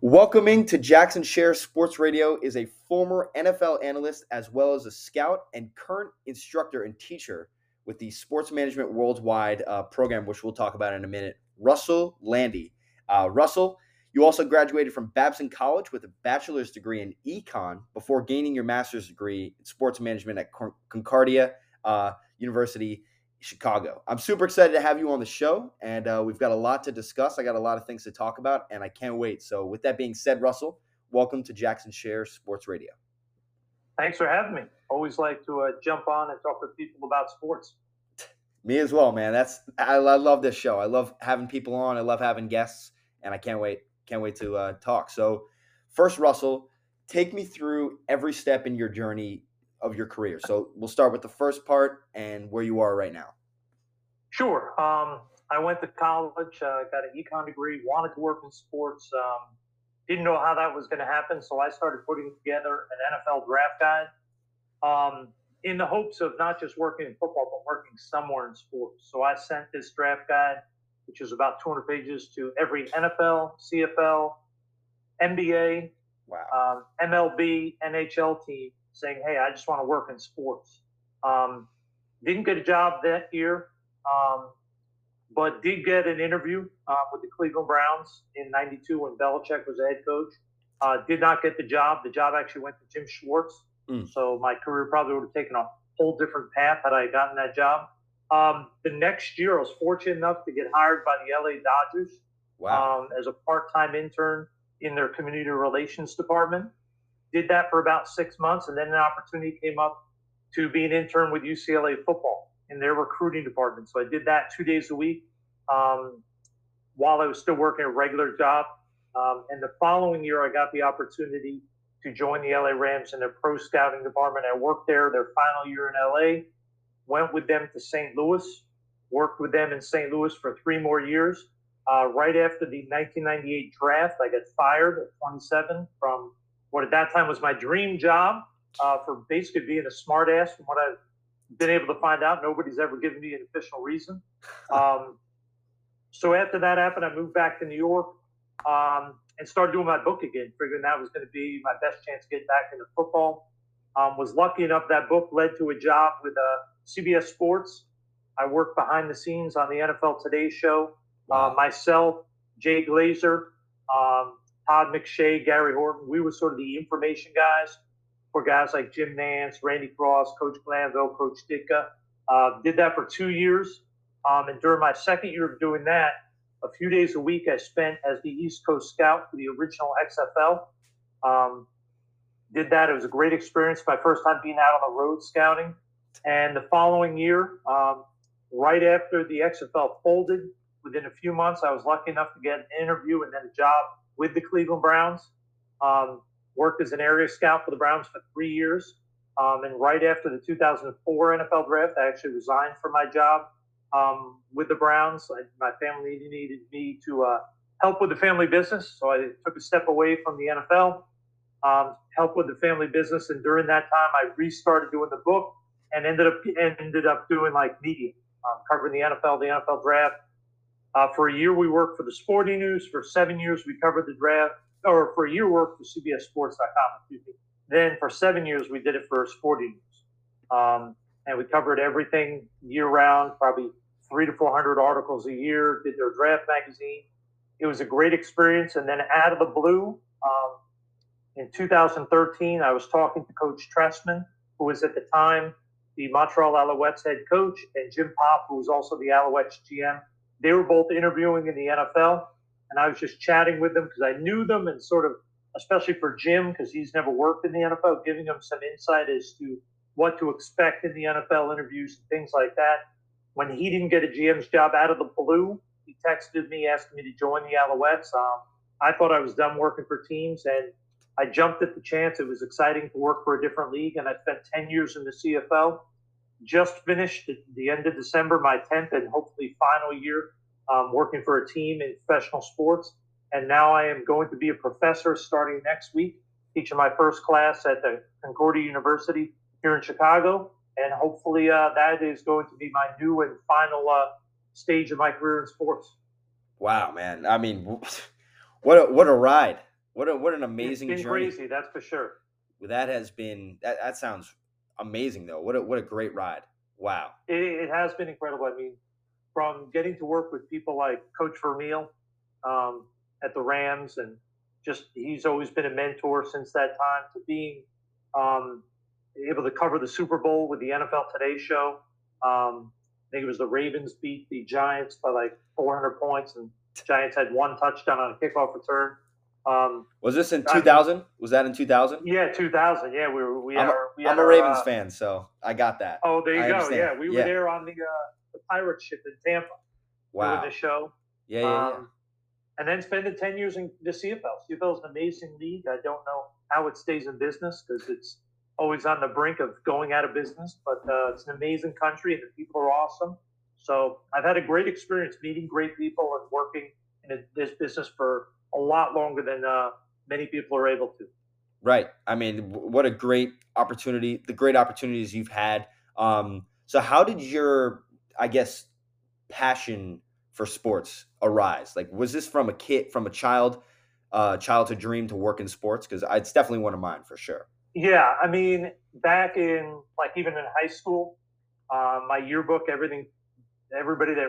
Welcoming to Jackson Sher Sports Radio is a former NFL analyst as well as a scout and current instructor and teacher with the Sports Management Worldwide uh, program, which we'll talk about in a minute. Russell Lande. Uh, Russell, you also graduated from Babson College with a bachelor's degree in econ before gaining your master's degree in sports management at Concordia uh, University Chicago. I'm super excited to have you on the show, and uh, we've got a lot to discuss. I got a lot of things to talk about, and I can't wait. So, with that being said, Russell, welcome to Jackson Sher Sports Radio. Thanks for having me. Always like to uh, jump on and talk with people about sports. Me as well, man. That's I, I, love this show. I love having people on. I love having guests, and I can't wait. Can't wait to uh, talk. So, first, Russell, take me through every step in your journey of your career. So we'll start with the first part and where you are right now. Sure. Um, I went to college, uh, got an econ degree, wanted to work in sports. Um, didn't know how that was going to happen, so I started putting together an NFL draft guide um, in the hopes of not just working in football, but working somewhere in sports. So I sent this draft guide, which is about 200 pages, to every NFL, CFL, NBA, wow. um, MLB, NHL team saying, "Hey, I just want to work in sports." Um, didn't get a job that year, um, but did get an interview uh, with the Cleveland Browns in '92 when Belichick was the head coach. Uh, did not get the job. The job actually went to Jim Schwartz. Mm. So my career probably would have taken a whole different path had I gotten that job. Um, the next year, I was fortunate enough to get hired by the LA Dodgers wow. um, as a part-time intern in their community relations department did that for about six months, and then an opportunity came up to be an intern with UCLA football in their recruiting department. So I did that two days a week um, while I was still working a regular job. Um, and the following year, I got the opportunity to join the LA Rams in their pro scouting department. I worked there their final year in LA, went with them to St. Louis, worked with them in St. Louis for three more years. Uh, right after the 1998 draft, I got fired at 27 from what at that time was my dream job uh, for basically being a smartass. From what I've been able to find out, nobody's ever given me an official reason. Um, so after that happened, I moved back to New York um, and started doing my book again, figuring that was going to be my best chance to get back into football. Um, was lucky enough that book led to a job with uh, CBS Sports. I worked behind the scenes on the NFL Today show. Uh, myself, Jay Glazer, um, Todd McShay, Gary Horton, we were sort of the information guys for guys like Jim Nantz, Randy Cross, Coach Glanville, Coach Ditka. Uh, did that for two years. Um, and during my second year of doing that, a few days a week I spent as the East Coast scout for the original XFL. Um, did that. It was a great experience. My first time being out on the road scouting. And the following year, um, right after the XFL folded, within a few months, I was lucky enough to get an interview and then a job with the Cleveland Browns. Um, worked as an area scout for the Browns for three years. Um, and right after the 2004 NFL draft, I actually resigned from my job um, with the Browns. I, my family needed me to uh, help with the family business, so I took a step away from the NFL, um, with the family business. And during that time, I restarted doing the book and ended up ended up doing like media, um, covering the NFL, the NFL draft, uh, for a year, we worked for the Sporting News. For seven years, we covered the draft. Or for a year, worked for CBSSports.com. Then for seven years, we did it for Sporting News, um, and we covered everything year round. Probably three to four hundred articles a year. Did their draft magazine. It was a great experience. And then out of the blue, um, in 2013, I was talking to Coach Trestman, who was at the time the Montreal Alouettes head coach, and Jim Popp, who was also the Alouettes GM they were both interviewing in the NFL, and I was just chatting with them because I knew them and sort of, especially for Jim, because he's never worked in the NFL, giving him some insight as to what to expect in the NFL interviews and things like that. When he didn't get a GM's job out of the blue, he texted me asking me to join the Alouettes. Um, I thought I was done working for teams, and I jumped at the chance. It was exciting to work for a different league, and I spent 10 years in the CFL just finished at the end of December my 10th and hopefully final year um, working for a team in professional sports. And now I am going to be a professor starting next week, teaching my first class at the Concordia University here in Chicago. And hopefully uh, that is going to be my new and final uh, stage of my career in sports. Wow, man. I mean, what a, what a ride. What a what an amazing it's been journey. crazy, that's for sure. That has been that, that sounds amazing though. What a what a great ride. Wow. It, it has been incredible. I mean, from getting to work with people like Coach Vermeil um, at the Rams, and just he's always been a mentor since that time, to being um, able to cover the Super Bowl with the NFL Today show. Um, I think it was the Ravens beat the Giants by like 400 points, and Giants had one touchdown on a kickoff return. Um, was this in 2000? Was that in 2000? Yeah, 2000. Yeah, we were. We I'm, a, we I'm a Ravens uh, fan, so I got that. Oh, there you I go. Understand. Yeah, we were yeah. there on the uh, the pirate ship in Tampa. Wow. Doing the show. Yeah, yeah, um, yeah. And then spending 10 years in the CFL. CFL is an amazing league. I don't know how it stays in business because it's always on the brink of going out of business, but uh, it's an amazing country and the people are awesome. So I've had a great experience meeting great people and working in a, this business for a lot longer than uh, many people are able to. Right. I mean, what a great opportunity, the great opportunities you've had. Um, so, how did your, I guess, passion for sports arise? Like, was this from a kid, from a child, uh, childhood dream to work in sports? Because it's definitely one of mine for sure. Yeah. I mean, back in, like, even in high school, uh, my yearbook, everything, everybody that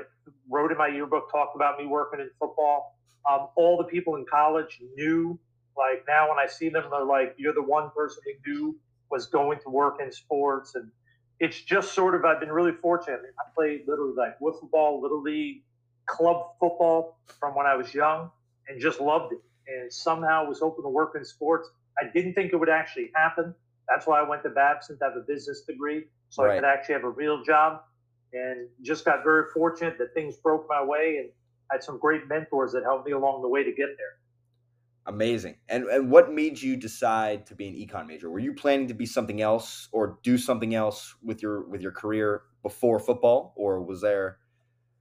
wrote in my yearbook talked about me working in football. Um, all the people in college knew like now when I see them, they're like, you're the one person who knew was going to work in sports. And it's just sort of, I've been really fortunate. I, played literally like wiffle ball, little league, club football from when I was young and just loved it. And somehow was hoping to work in sports. I didn't think it would actually happen. That's why I went to Babson to have a business degree so right. I could actually have a real job. And just got very fortunate that things broke my way and I had some great mentors that helped me along the way to get there. Amazing. And and what made you decide to be an econ major? Were you planning to be something else or do something else with your with your career before football, or was there?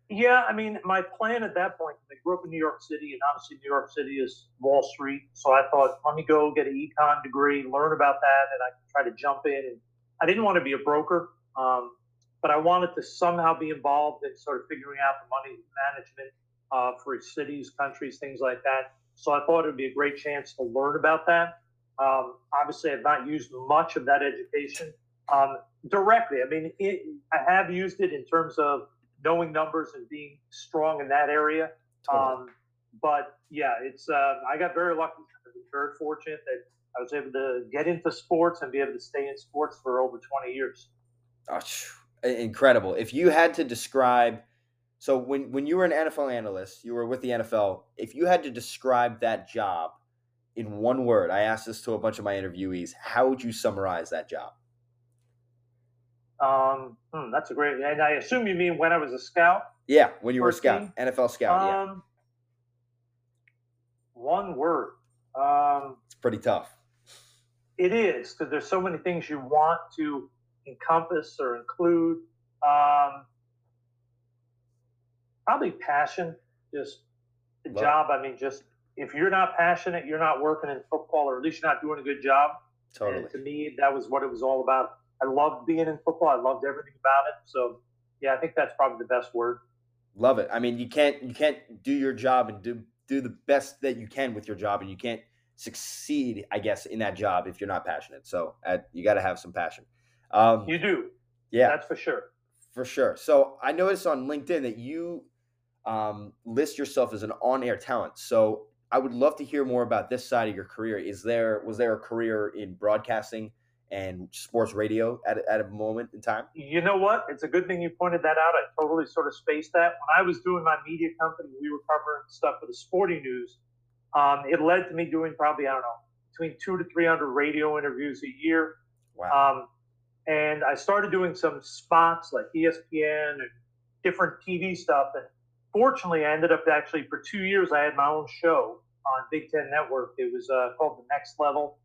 Yeah, I mean, my plan at that point. I grew up in New York City, and obviously New York City is Wall Street. So I thought, let me go get an econ degree, learn about that, and I could try to jump in. And I didn't want to be a broker, um, but I wanted to somehow be involved in sort of figuring out the money management uh, for cities, countries, things like that. So I thought it would be a great chance to learn about that. Um, obviously, I've not used much of that education um, directly. I mean, it, I have used it in terms of knowing numbers and being strong in that area. Um, but yeah, it's uh, I got very lucky. Very fortunate that I was able to get into sports and be able to stay in sports for over 20 years. Oh, incredible. If you had to describe so when when you were an NFL analyst, you were with the NFL. If you had to describe that job in one word, I asked this to a bunch of my interviewees. How would you summarize that job? Um, hmm, that's a great. And I assume you mean when I was a scout. Yeah, when you were a scout, team? NFL scout. Um, yeah. One word. Um, it's pretty tough. It is because there's so many things you want to encompass or include. Um, probably passion, just the Love. job. I mean, just if you're not passionate, you're not working in football, or at least you're not doing a good job. Totally. And to me, that was what it was all about. I loved being in football. I loved everything about it. So, yeah, I think that's probably the best word. Love it. I mean, you can't you can't do your job and do do the best that you can with your job, and you can't succeed, I guess, in that job if you're not passionate. So, uh, you got to have some passion. Um, you do. Yeah, that's for sure. For sure. So, I noticed on LinkedIn that you um, list yourself as an on-air talent. So I would love to hear more about this side of your career. Is there was there a career in broadcasting and sports radio at, at a moment in time? You know what? It's a good thing you pointed that out. I totally sort of spaced that. When I was doing my media company, we were covering stuff for the sporting news. Um, it led to me doing probably I don't know between two to three hundred radio interviews a year. Wow. Um, and I started doing some spots like ESPN and different TV stuff. And fortunately, I ended up actually for two years. I had my own show on Big Ten Network. It was uh, called The Next Level,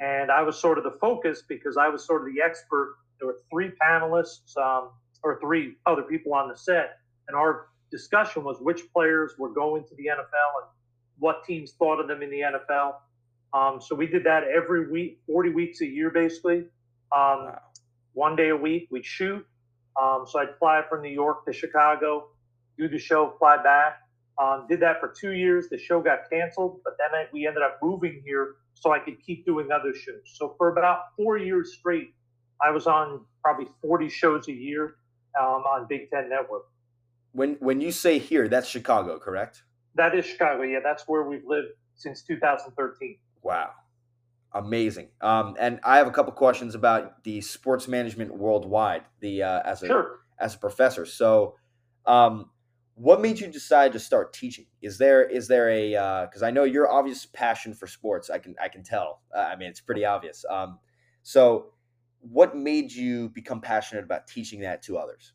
and I was sort of the focus because I was sort of the expert. There were three panelists um, or three other people on the set, and our discussion was which players were going to the NFL and what teams thought of them in the NFL. Um, so we did that every week, 40 weeks a year, basically. Um, wow. One day a week, we'd shoot. Um, so I'd fly from New York to Chicago do the show, fly back. Um, did that for two years. The show got canceled, but then I, we ended up moving here so I could keep doing other shows. So for about four years straight, I was on probably 40 shows a year um, on Big Ten Network. When when you say here, that's Chicago, correct? That is Chicago. Yeah, that's where we've lived since 2013. Wow, amazing. Um, and I have a couple questions about the sports management worldwide. The uh, as a sure. as a professor. So, um, what made you decide to start teaching? Is there is there a because uh, I know your obvious passion for sports. I can I can tell. Uh, I mean, it's pretty obvious. Um, so, what made you become passionate about teaching that to others?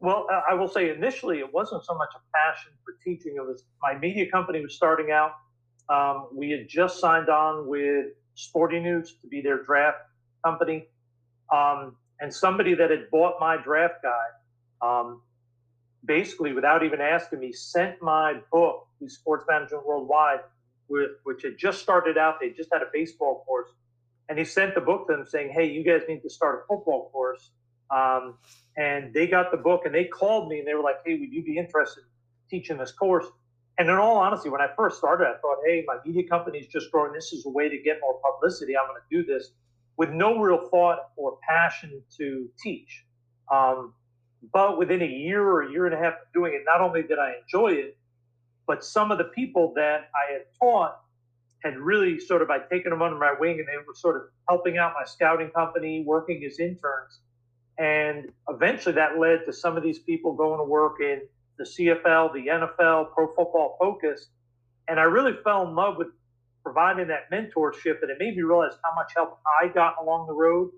Well, I will say initially it wasn't so much a passion for teaching. It was my media company was starting out. Um, we had just signed on with Sporting News to be their draft company, um, and somebody that had bought my draft guide um, basically, without even asking me, sent my book to Sports Management Worldwide, with, which had just started out. They just had a baseball course. And he sent the book to them saying, hey, you guys need to start a football course. Um, and they got the book and they called me and they were like, hey, would you be interested in teaching this course? And in all honesty, when I first started, I thought, hey, my media company is just growing. This is a way to get more publicity. I'm going to do this with no real thought or passion to teach. Um, but within a year or a year and a half of doing it, not only did I enjoy it, but some of the people that I had taught had really sort of I'd taken them under my wing and they were sort of helping out my scouting company, working as interns. And eventually that led to some of these people going to work in the CFL, the NFL, Pro Football Focus. And I really fell in love with providing that mentorship. And it made me realize how much help I got along the road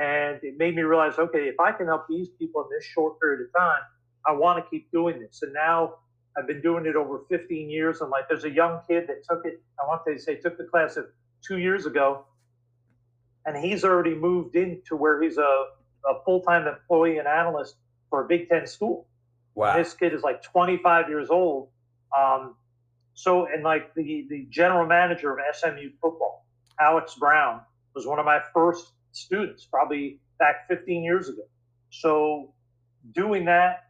and it made me realize, okay, if I can help these people in this short period of time, I want to keep doing this. And now I've been doing it over 15 years. And like, there's a young kid that took it, I want to say, took the class of two years ago. And he's already moved into where he's a, a full time employee and analyst for a Big Ten school. Wow. And this kid is like 25 years old. Um, so, and like the, the general manager of SMU football, Alex Brown, was one of my first students probably back 15 years ago. So doing that,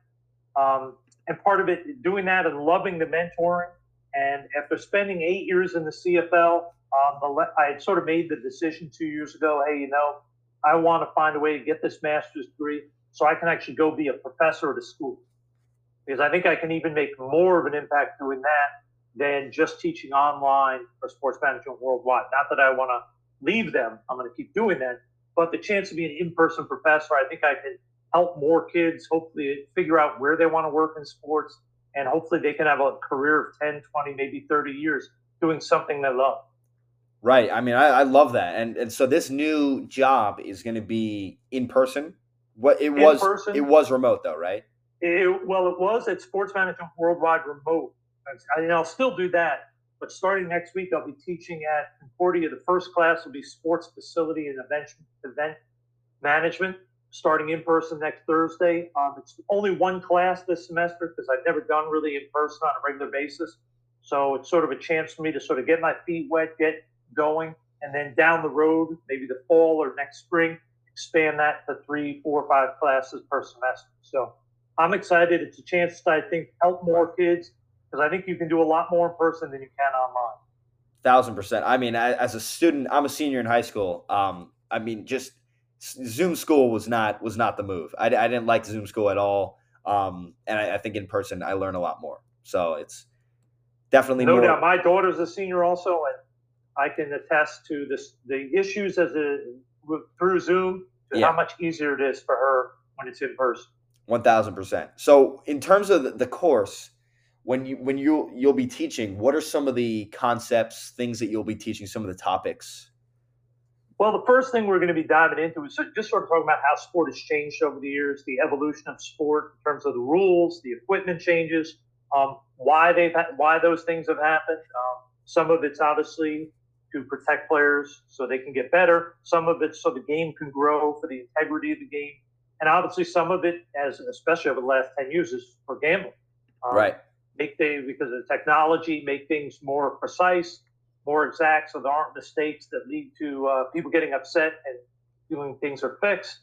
um, and part of it, doing that and loving the mentoring. And after spending eight years in the CFL, um, I had sort of made the decision two years ago, hey, you know, I want to find a way to get this master's degree so I can actually go be a professor at a school. Because I think I can even make more of an impact doing that than just teaching online for sports management worldwide. Not that I want to leave them, I'm going to keep doing that but the chance to be an in-person professor, I think I can help more kids hopefully figure out where they want to work in sports and hopefully they can have a career of 10 20 maybe 30 years doing something they love. Right i mean i, I love that and, and so this new job is going to be in person? What it in was person, it was remote though right? It, well it was at sports management worldwide remote. I, mean, i'll still do that but starting next week, I'll be teaching at Concordia. The first class will be sports facility and event, event management, starting in person next Thursday. Um, it's only one class this semester because I've never done really in person on a regular basis. So it's sort of a chance for me to sort of get my feet wet, get going, and then down the road, maybe the fall or next spring, expand that to three, four, five classes per semester. So I'm excited. It's a chance to, I think, help more kids because I think you can do a lot more in person than you can online. Thousand percent. I mean, as a student, I'm a senior in high school. Um, I mean, just Zoom school was not was not the move. I, I didn't like Zoom school at all. Um, and I, I, think in person I learn a lot more. So it's definitely no more... doubt. My daughter's a senior also, and I can attest to this the issues as a through Zoom to yeah. how much easier it is for her when it's in person. One thousand percent. So in terms of the, the course when you when you you'll be teaching what are some of the concepts things that you'll be teaching some of the topics? Well the first thing we're going to be diving into is just sort of talking about how sport has changed over the years the evolution of sport in terms of the rules the equipment changes um, why they've ha- why those things have happened. Um, some of it's obviously to protect players so they can get better. Some of it so the game can grow for the integrity of the game. And obviously some of it as especially over the last 10 years is for gambling. Um, right make things because of the technology, make things more precise, more exact, so there aren't mistakes that lead to uh, people getting upset and feeling things are fixed.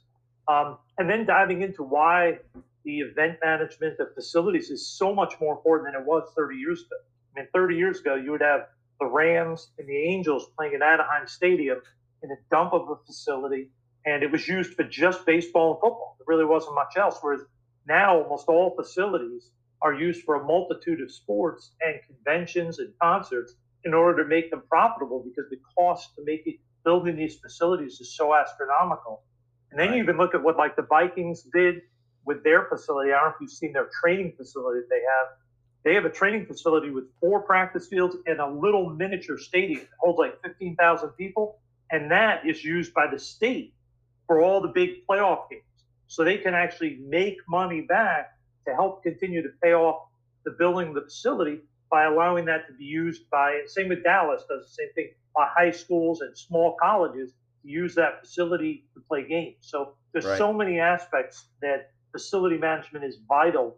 Um, and then diving into why the event management, of facilities is so much more important than it was 30 years ago. I mean, 30 years ago, you would have the Rams and the Angels playing at Anaheim Stadium in a dump of a facility, and it was used for just baseball and football. There really wasn't much else. Whereas now, almost all facilities are used for a multitude of sports and conventions and concerts in order to make them profitable because the cost to make it building these facilities is so astronomical. And then right. you even look at what like the Vikings did with their facility. I don't know if you've seen their training facility they have. They have a training facility with four practice fields and a little miniature stadium that holds like 15,000 people. And that is used by the state for all the big playoff games. So they can actually make money back to help continue to pay off the building of the facility by allowing that to be used by, same with Dallas does the same thing, by high schools and small colleges to use that facility to play games. So there's right. so many aspects that facility management is vital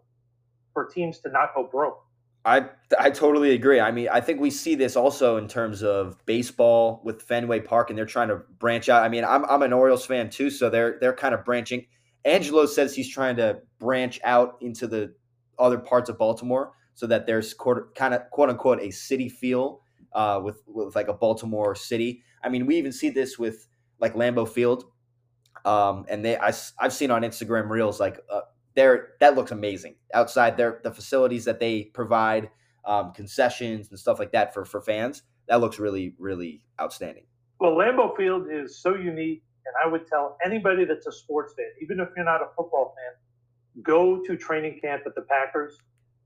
for teams to not go broke. I I totally agree. I mean, I think we see this also in terms of baseball with Fenway Park, and they're trying to branch out. I mean, I'm I'm an Orioles fan too, so they're they're kind of branching. Angelo says he's trying to branch out into the other parts of Baltimore so that there's quarter, kind of quote unquote a city feel uh, with with like a Baltimore city. I mean, we even see this with like Lambeau Field, um, and they I, I've seen on Instagram reels like uh, there that looks amazing. Outside there the facilities that they provide um, concessions and stuff like that for for fans that looks really really outstanding. Well lambeau field is so unique and i would tell anybody that's a sports fan even if you're not a football fan go to training camp at the packers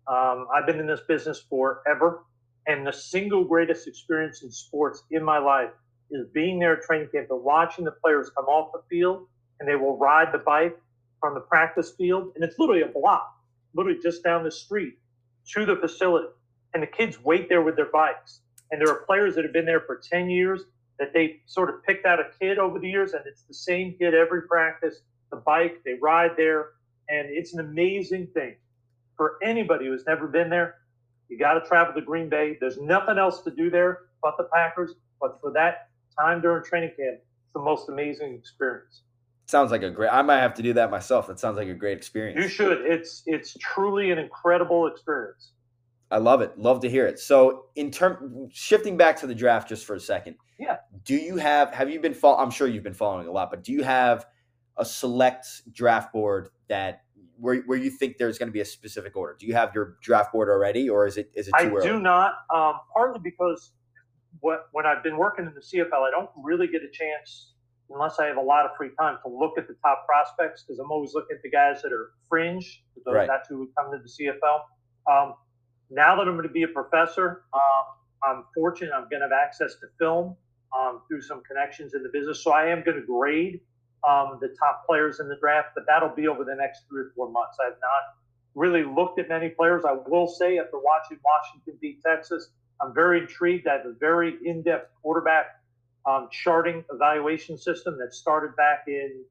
um, i've been in this business forever and the single greatest experience in sports in my life is being there at training camp and watching the players come off the field and they will ride the bike from the practice field, and it's literally a block, literally just down the street to the facility. And the kids wait there with their bikes. And there are players that have been there for 10 years that they sort of picked out a kid over the years, and it's the same kid every practice, the bike, they ride there. And it's an amazing thing for anybody who's never been there. You got to travel to Green Bay. There's nothing else to do there but the Packers. But for that time during training camp, it's the most amazing experience. Sounds like a great. I might have to do that myself. That sounds like a great experience. You should. It's it's truly an incredible experience. I love it. Love to hear it. So, in term shifting back to the draft just for a second. Yeah. Do you have have you been follow, I'm sure you've been following a lot, but do you have a select draft board that where, where you think there's going to be a specific order? Do you have your draft board already, or is it is it too I early? do not. Um, partly because what when I've been working in the CFL, I don't really get a chance unless I have a lot of free time to look at the top prospects because I'm always looking at the guys that are fringe. Right. That's who would come to the CFL. Um, now that I'm going to be a professor, um, I'm fortunate I'm going to have access to film um, through some connections in the business. So I am going to grade um, the top players in the draft, but that'll be over the next three or four months. I've not really looked at many players. I will say after watching Washington beat Texas, I'm very intrigued. I have a very in-depth quarterback um, charting evaluation system that started back in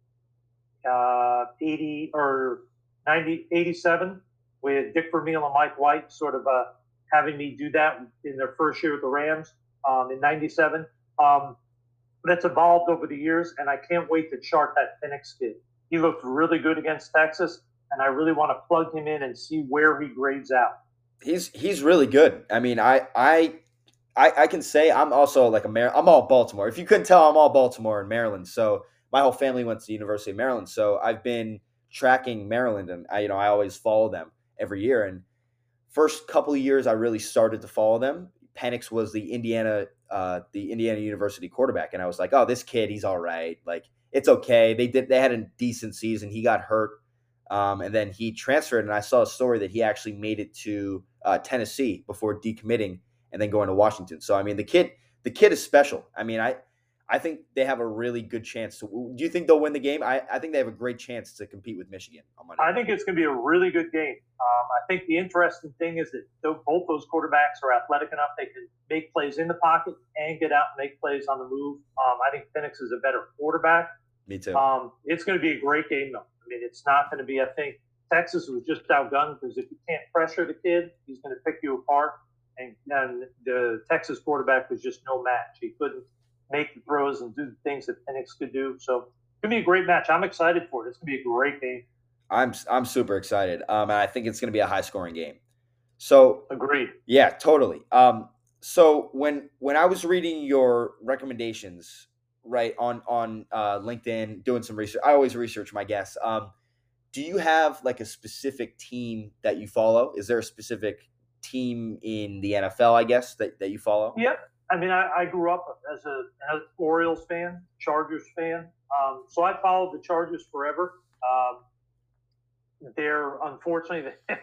uh, 80 or 90, 87 with Dick Vermeil and Mike White sort of uh, having me do that in their first year with the Rams um, in 97. Um, that's evolved over the years, and I can't wait to chart that Penix kid. He looked really good against Texas, and I really want to plug him in and see where he grades out. He's he's really good. I mean, I I I, I can say I'm also like a Mar- I'm all Baltimore. If you couldn't tell, I'm all Baltimore and Maryland. So my whole family went to the University of Maryland. So I've been tracking Maryland, and I you know I always follow them every year. And first couple of years, I really started to follow them. Penix was the Indiana uh, the Indiana University quarterback, and I was like, oh, this kid, he's all right. Like it's okay. They did they had a decent season. He got hurt, um, and then he transferred. And I saw a story that he actually made it to uh, Tennessee before decommitting and then going to Washington. So I mean, the kid, the kid is special. I mean, I, I think they have a really good chance to. Do you think they'll win the game? I, I think they have a great chance to compete with Michigan on Monday. I think it's going to be a really good game. Um, I think the interesting thing is that both those quarterbacks are athletic enough they can make plays in the pocket and get out and make plays on the move. Um, I think Penix is a better quarterback. Me too. Um, it's going to be a great game, though. I mean, it's not going to be. I think Texas was just outgunned because if you can't pressure the kid, he's going to pick you apart and, and the Texas quarterback was just no match. He couldn't make the throws and do the things that Penix could do. So it's gonna be a great match. I'm excited for it. It's gonna be a great game. I'm I'm super excited. Um, and I think it's going to be a high scoring game. So agreed. Yeah, totally. Um, so when when I was reading your recommendations, right on on uh, LinkedIn, doing some research, I always research my guests. Um, do you have like a specific team that you follow? Is there a specific team in the NFL, I guess, that, that you follow? Yeah. I mean, I, I grew up as a as Orioles fan, Chargers fan. Um, so I followed the Chargers forever. Um, they're unfortunately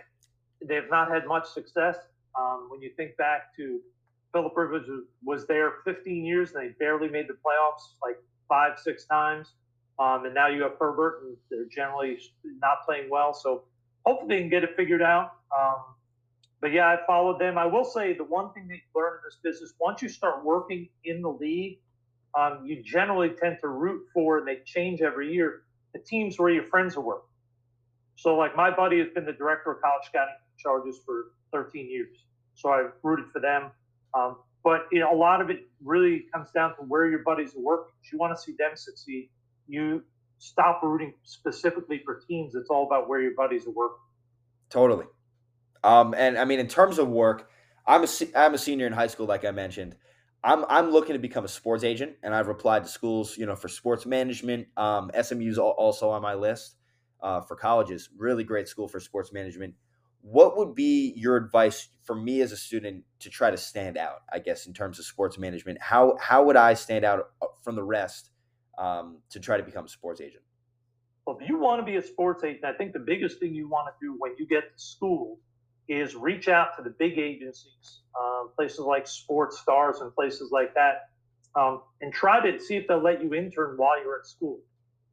they have not had much success. Um, when you think back to Philip Rivers was there 15 years and they barely made the playoffs like five, six times. Um, and now you have Herbert, and they're generally not playing well. So hopefully they can get it figured out. Um, but yeah, I followed them. I will say the one thing that you learn in this business, once you start working in the league, um, you generally tend to root for, and they change every year, the teams where your friends are working. So, like my buddy has been the director of college scouting Chargers for 13 years, so I've rooted for them. Um, but you know, a lot of it really comes down to where your buddies are working. If you want to see them succeed, you stop rooting specifically for teams. It's all about where your buddies are working. Totally. Um, and I mean, in terms of work, I'm a I'm a senior in high school, like I mentioned. I'm I'm looking to become a sports agent, and I've applied to schools, you know, for sports management. Um, SMU's also on my list uh, for colleges. Really great school for sports management. What would be your advice for me as a student to try to stand out? I guess in terms of sports management, how how would I stand out uh, from the rest um, to try to become a sports agent? Well, if you want to be a sports agent, I think the biggest thing you want to do when you get to school is reach out to the big agencies, um, places like Sports Stars and places like that, um, and try to see if they'll let you intern while you're at school.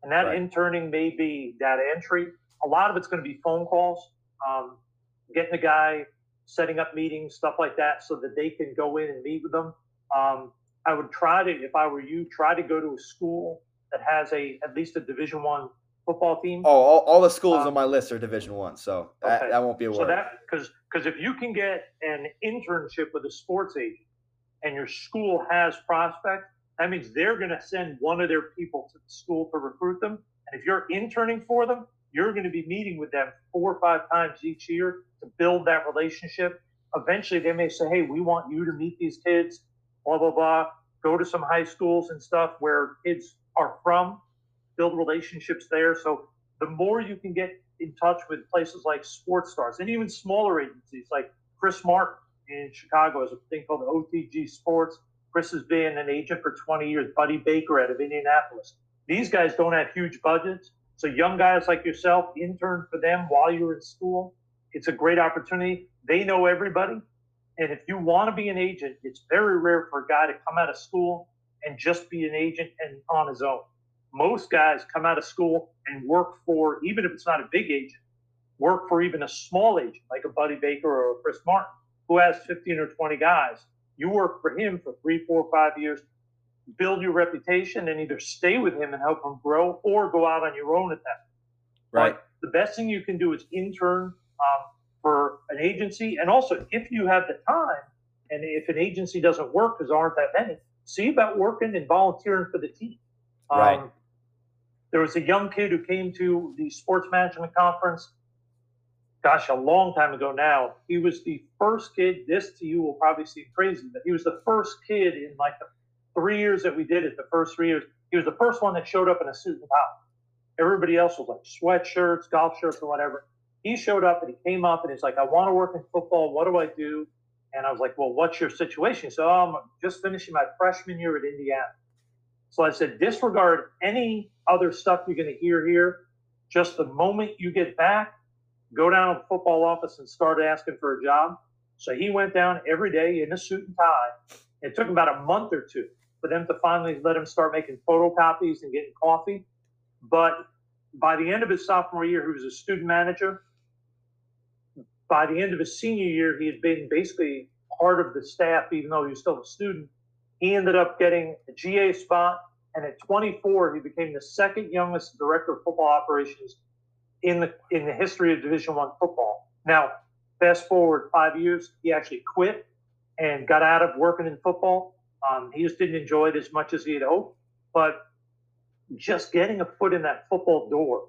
And that right. interning may be data entry. A lot of it's going to be phone calls, um, getting a guy, setting up meetings, stuff like that, so that they can go in and meet with them. Um, I would try to, if I were you, try to go to a school that has a at least a Division One football team. Oh, all, all the schools um, on my list are Division One, so that, that won't be a worry. So that because because if you can get an internship with a sports agent and your school has prospects, that means they're going to send one of their people to the school to recruit them. And if you're interning for them, you're going to be meeting with them four or five times each year to build that relationship. Eventually, they may say, "Hey, we want you to meet these kids." Blah blah blah. Go to some high schools and stuff where kids are from build relationships there. So the more you can get in touch with places like Sports Stars and even smaller agencies like Chris Martin in Chicago has a thing called OTG Sports. Chris has been an agent for 20 years. Buddy Baker out of Indianapolis. These guys don't have huge budgets. So young guys like yourself, intern for them while you're in school. It's a great opportunity. They know everybody. And if you want to be an agent, it's very rare for a guy to come out of school and just be an agent and on his own most guys come out of school and work for, even if it's not a big agent, work for even a small agent like a Buddy Baker or a Chris Martin, who has 15 or 20 guys. You work for him for three, four, five years, build your reputation, and either stay with him and help him grow or go out on your own at that. Right. But the best thing you can do is intern um, for an agency. And also, if you have the time, and if an agency doesn't work, because there aren't that many, see about working and volunteering for the team. Um, right. There was a young kid who came to the sports management conference, gosh, a long time ago now. He was the first kid, this to you will probably seem crazy, but he was the first kid in like the three years that we did it, the first three years. He was the first one that showed up in a suit and tie. Everybody else was like sweatshirts, golf shirts, or whatever. He showed up and he came up and he's like, I want to work in football. What do I do? And I was like, Well, what's your situation? he So oh, I'm just finishing my freshman year at Indiana. So I said, disregard any other stuff you're going to hear here. Just the moment you get back, go down to the football office and start asking for a job. So he went down every day in a suit and tie. It took about a month or two for them to finally let him start making photocopies and getting coffee. But by the end of his sophomore year, he was a student manager. By the end of his senior year, he had been basically part of the staff, even though he was still a student. He ended up getting a GA spot, and at 24, he became the second youngest director of football operations in the in the history of Division One football. Now, fast forward five years, he actually quit and got out of working in football. Um, he just didn't enjoy it as much as he had hoped, but just getting a foot in that football door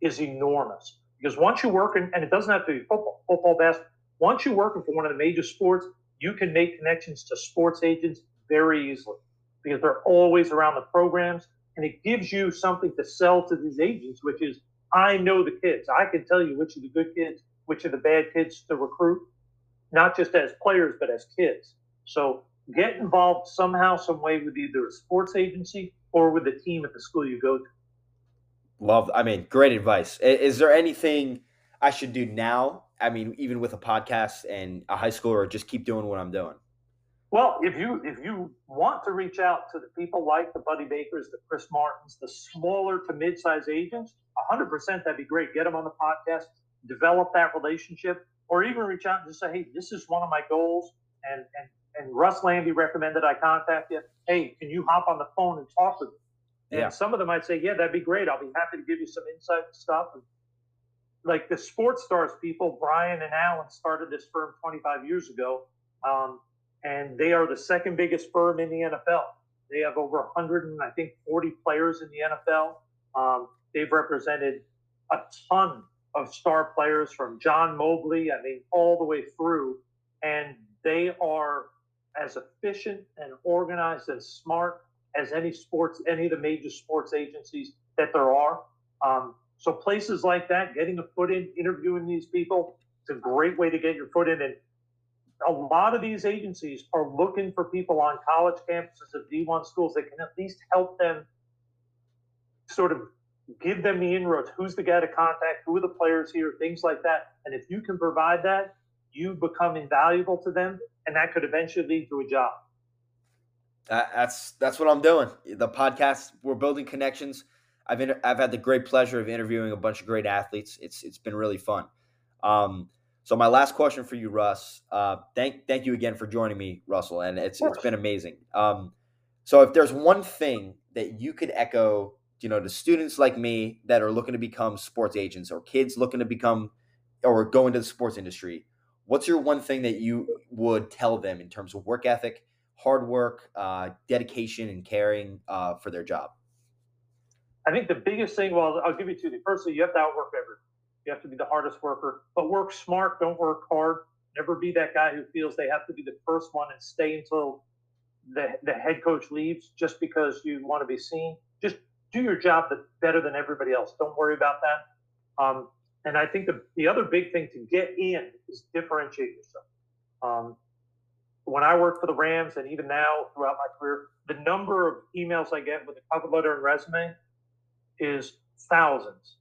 is enormous because once you work in, and it doesn't have to be football, football, basketball. Once you're working for one of the major sports, you can make connections to sports agents very easily because they're always around the programs, and it gives you something to sell to these agents, which is I know the kids. I can tell you which are the good kids, which are the bad kids to recruit, not just as players but as kids. So get involved somehow, some way with either a sports agency or with the team at the school you go to. Love. I mean, great advice. Is there anything I should do now? I mean, even with a podcast and a high school, or just keep doing what I'm doing. Well, if you if you want to reach out to the people like the Buddy Bakers, the Chris Martins, the smaller to mid-size agents, 100% that'd be great. Get them on the podcast, develop that relationship, or even reach out and just say, hey, this is one of my goals, and and and Russ Lande recommended I contact you. Hey, can you hop on the phone and talk with me? And yeah. some of them might say, yeah, that'd be great. I'll be happy to give you some insight and stuff. And like the sports stars people, Brian and Alan started this firm 25 years ago. Um, and they are the second biggest firm in the NFL. They have over 100 and I think 40 players in the NFL. Um, they've represented a ton of star players from John Mobley, I mean, all the way through. And they are as efficient and organized and smart as any sports, any of the major sports agencies that there are. Um, so places like that, getting a foot in, interviewing these people, it's a great way to get your foot in. And a lot of these agencies are looking for people on college campuses of D1 schools that can at least help them sort of give them the inroads. Who's the guy to contact? Who are the players here? Things like that. And if you can provide that, you become invaluable to them, and that could eventually lead to a job. that's that's what I'm doing. The podcast, we're building connections. I've inter- I've had the great pleasure of interviewing a bunch of great athletes. It's it's been really fun. Um, so my last question for you, Russ. Uh, thank thank you again for joining me, Russell, and it's it's been amazing. Um, so if there's one thing that you could echo, you know, to students like me that are looking to become sports agents or kids looking to become or go into the sports industry, what's your one thing that you would tell them in terms of work ethic, hard work, uh, dedication, and caring uh, for their job? I think the biggest thing, well, I'll give you two. Firstly, you have to outwork everyone. You have to be the hardest worker, but work smart. Don't work hard. Never be that guy who feels they have to be the first one and stay until the, the head coach leaves just because you want to be seen. Just do your job better than everybody else. Don't worry about that. Um, and I think the, the other big thing to get in is differentiate yourself. Um, when I worked for the Rams and even now throughout my career, the number of emails I get with a cover letter and resume is thousands.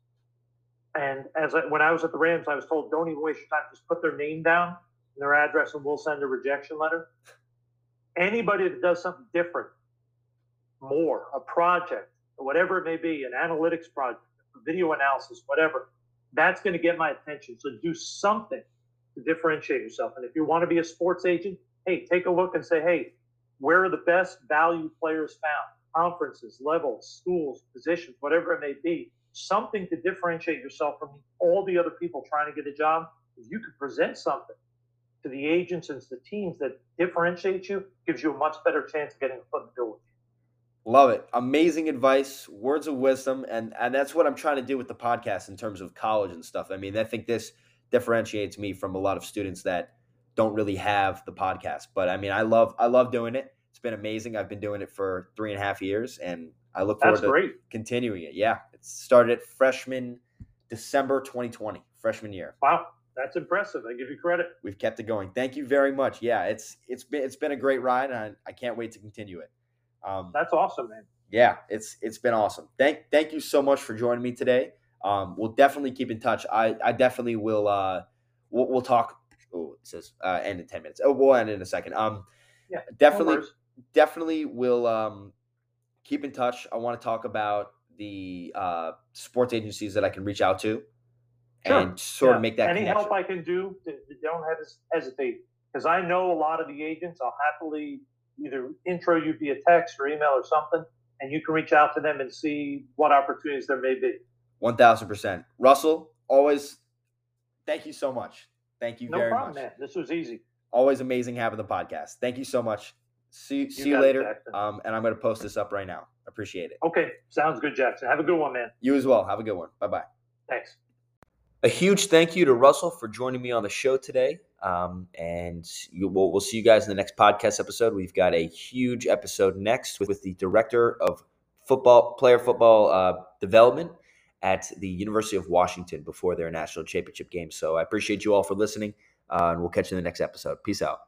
And as I, when I was at the Rams, I was told, don't even waste your time. Just put their name down and their address, and we'll send a rejection letter. Anybody that does something different, more, a project, whatever it may be, an analytics project, video analysis, whatever, that's going to get my attention. So do something to differentiate yourself. And if you want to be a sports agent, hey, take a look and say, hey, where are the best value players found? Conferences, levels, schools, positions, whatever it may be something to differentiate yourself from all the other people trying to get a job. If you could present something to the agents and to the teams that differentiates you, gives you a much better chance of getting a foot in the door with you. Love it. Amazing advice, words of wisdom, and and that's what I'm trying to do with the podcast in terms of college and stuff. I mean, I think this differentiates me from a lot of students that don't really have the podcast. But I mean, I love I love doing it. It's been amazing. I've been doing it for three and a half years, and I look forward That's to great. continuing it. Yeah, it started freshman December 2020, freshman year. Wow, that's impressive. I give you credit. We've kept it going. Thank you very much. Yeah, it's it's been it's been a great ride, and I, I can't wait to continue it. Um, that's awesome, man. Yeah, it's it's been awesome. Thank thank you so much for joining me today. Um, we'll definitely keep in touch. I I definitely will. Uh, we'll, we'll talk. Oh, it says uh, end in ten minutes. Oh, we'll end in a second. Um, yeah, definitely, no definitely will. Um, keep in touch. I want to talk about the uh, sports agencies that I can reach out to sure. and sort yeah. of make that any connection. help I can do. Don't hesitate because I know a lot of the agents. I'll happily either intro you via text or email or something, and you can reach out to them and see what opportunities there may be. One thousand percent, Russell. Always, thank you so much. Thank you no very problem, much. Man. This was easy. Always amazing having the podcast. Thank you so much. See, you see you later. um, and I'm going to post this up right now. Appreciate it. Okay. Sounds good, Jackson. Have a good one, man. You as well. Have a good one. Bye bye. Thanks. A huge thank you to Russell for joining me on the show today. Um, and you, we'll, we'll see you guys in the next podcast episode. We've got a huge episode next with, with the director of football, player football uh, development at the University of Washington before their national championship game. So I appreciate you all for listening, uh, and we'll catch you in the next episode. Peace out.